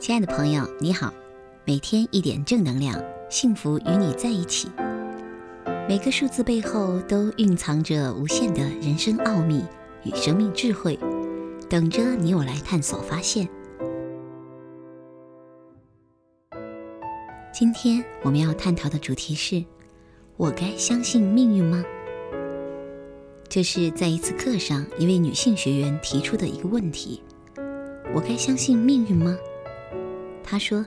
亲爱的朋友，你好，每天一点正能量，幸福与你在一起。每个数字背后都蕴藏着无限的人生奥秘与生命智慧，等着你我来探索发现。今天我们要探讨的主题是：我该相信命运吗？这是在一次课上一位女性学员提出的一个问题：我该相信命运吗？她说，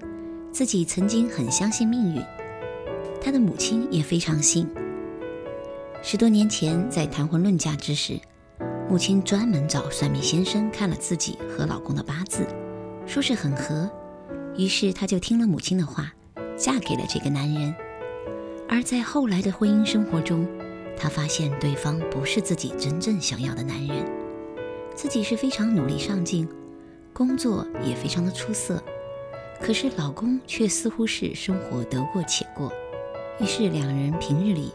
自己曾经很相信命运，她的母亲也非常信。十多年前在谈婚论嫁之时，母亲专门找算命先生看了自己和老公的八字，说是很合，于是她就听了母亲的话，嫁给了这个男人。而在后来的婚姻生活中，她发现对方不是自己真正想要的男人，自己是非常努力上进，工作也非常的出色。可是老公却似乎是生活得过且过，于是两人平日里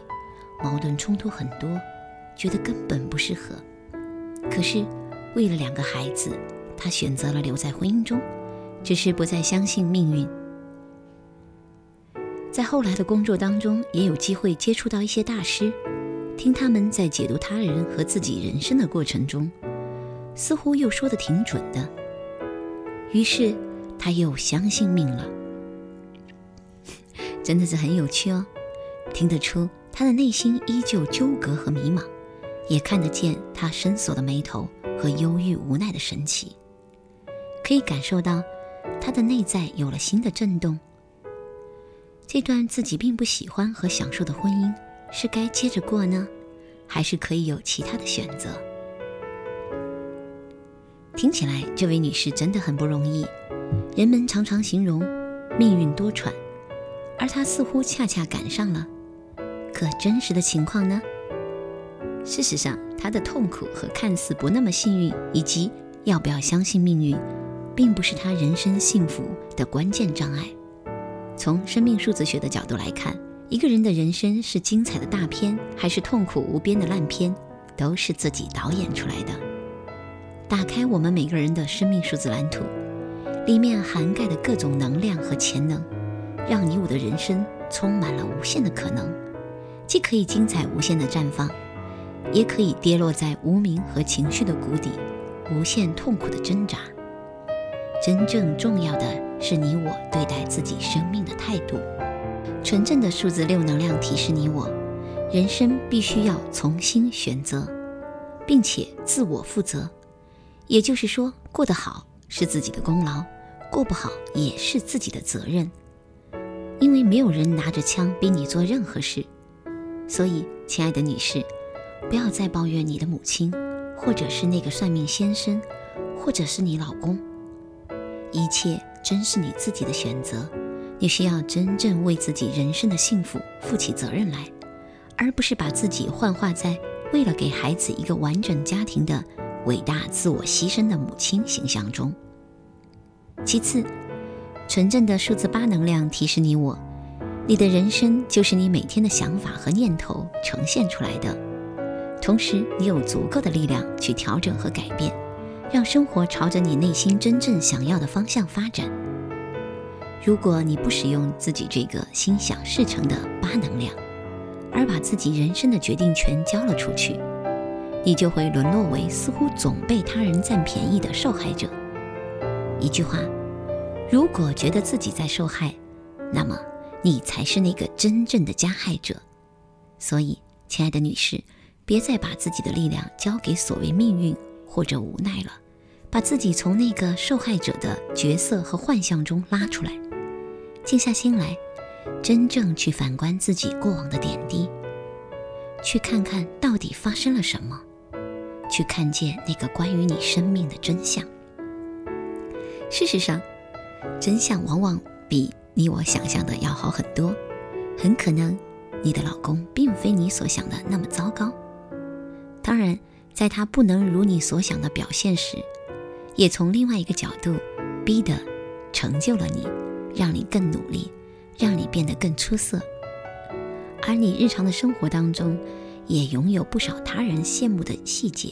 矛盾冲突很多，觉得根本不适合。可是为了两个孩子，她选择了留在婚姻中，只是不再相信命运。在后来的工作当中，也有机会接触到一些大师，听他们在解读他人和自己人生的过程中，似乎又说的挺准的，于是。他又相信命了，真的是很有趣哦。听得出他的内心依旧纠葛和迷茫，也看得见他深锁的眉头和忧郁无奈的神情，可以感受到他的内在有了新的震动。这段自己并不喜欢和享受的婚姻，是该接着过呢，还是可以有其他的选择？听起来，这位女士真的很不容易。人们常常形容命运多舛，而他似乎恰恰赶上了。可真实的情况呢？事实上，他的痛苦和看似不那么幸运，以及要不要相信命运，并不是他人生幸福的关键障碍。从生命数字学的角度来看，一个人的人生是精彩的大片，还是痛苦无边的烂片，都是自己导演出来的。打开我们每个人的生命数字蓝图。里面涵盖的各种能量和潜能，让你我的人生充满了无限的可能，既可以精彩无限的绽放，也可以跌落在无名和情绪的谷底，无限痛苦的挣扎。真正重要的是你我对待自己生命的态度。纯正的数字六能量提示你我，人生必须要重新选择，并且自我负责。也就是说，过得好是自己的功劳。过不好也是自己的责任，因为没有人拿着枪逼你做任何事。所以，亲爱的女士，不要再抱怨你的母亲，或者是那个算命先生，或者是你老公。一切真是你自己的选择，你需要真正为自己人生的幸福负起责任来，而不是把自己幻化在为了给孩子一个完整家庭的伟大自我牺牲的母亲形象中。其次，纯正的数字八能量提示你我，你的人生就是你每天的想法和念头呈现出来的。同时，你有足够的力量去调整和改变，让生活朝着你内心真正想要的方向发展。如果你不使用自己这个心想事成的八能量，而把自己人生的决定权交了出去，你就会沦落为似乎总被他人占便宜的受害者。一句话，如果觉得自己在受害，那么你才是那个真正的加害者。所以，亲爱的女士，别再把自己的力量交给所谓命运或者无奈了，把自己从那个受害者的角色和幻象中拉出来，静下心来，真正去反观自己过往的点滴，去看看到底发生了什么，去看见那个关于你生命的真相。事实上，真相往往比你我想象的要好很多。很可能，你的老公并非你所想的那么糟糕。当然，在他不能如你所想的表现时，也从另外一个角度逼的成就了你，让你更努力，让你变得更出色。而你日常的生活当中，也拥有不少他人羡慕的细节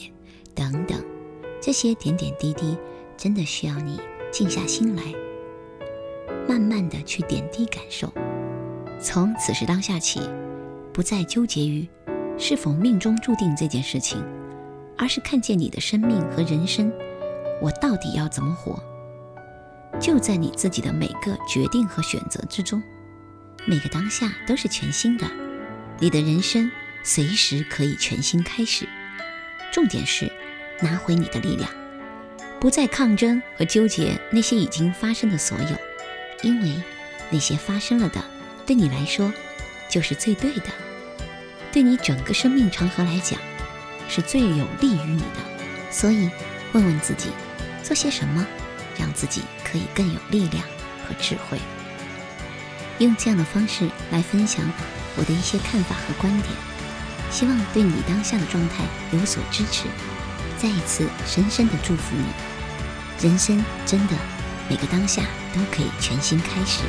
等等，这些点点滴滴，真的需要你。静下心来，慢慢的去点滴感受，从此时当下起，不再纠结于是否命中注定这件事情，而是看见你的生命和人生，我到底要怎么活？就在你自己的每个决定和选择之中，每个当下都是全新的，你的人生随时可以全新开始。重点是拿回你的力量，不再抗争和纠结那些已经发生的所有，因为那些发生了的，对你来说就是最对的，对你整个生命长河来讲是最有利于你的。所以，问问自己，做些什么？让自己可以更有力量和智慧，用这样的方式来分享我的一些看法和观点，希望对你当下的状态有所支持。再一次深深的祝福你，人生真的每个当下都可以全新开始。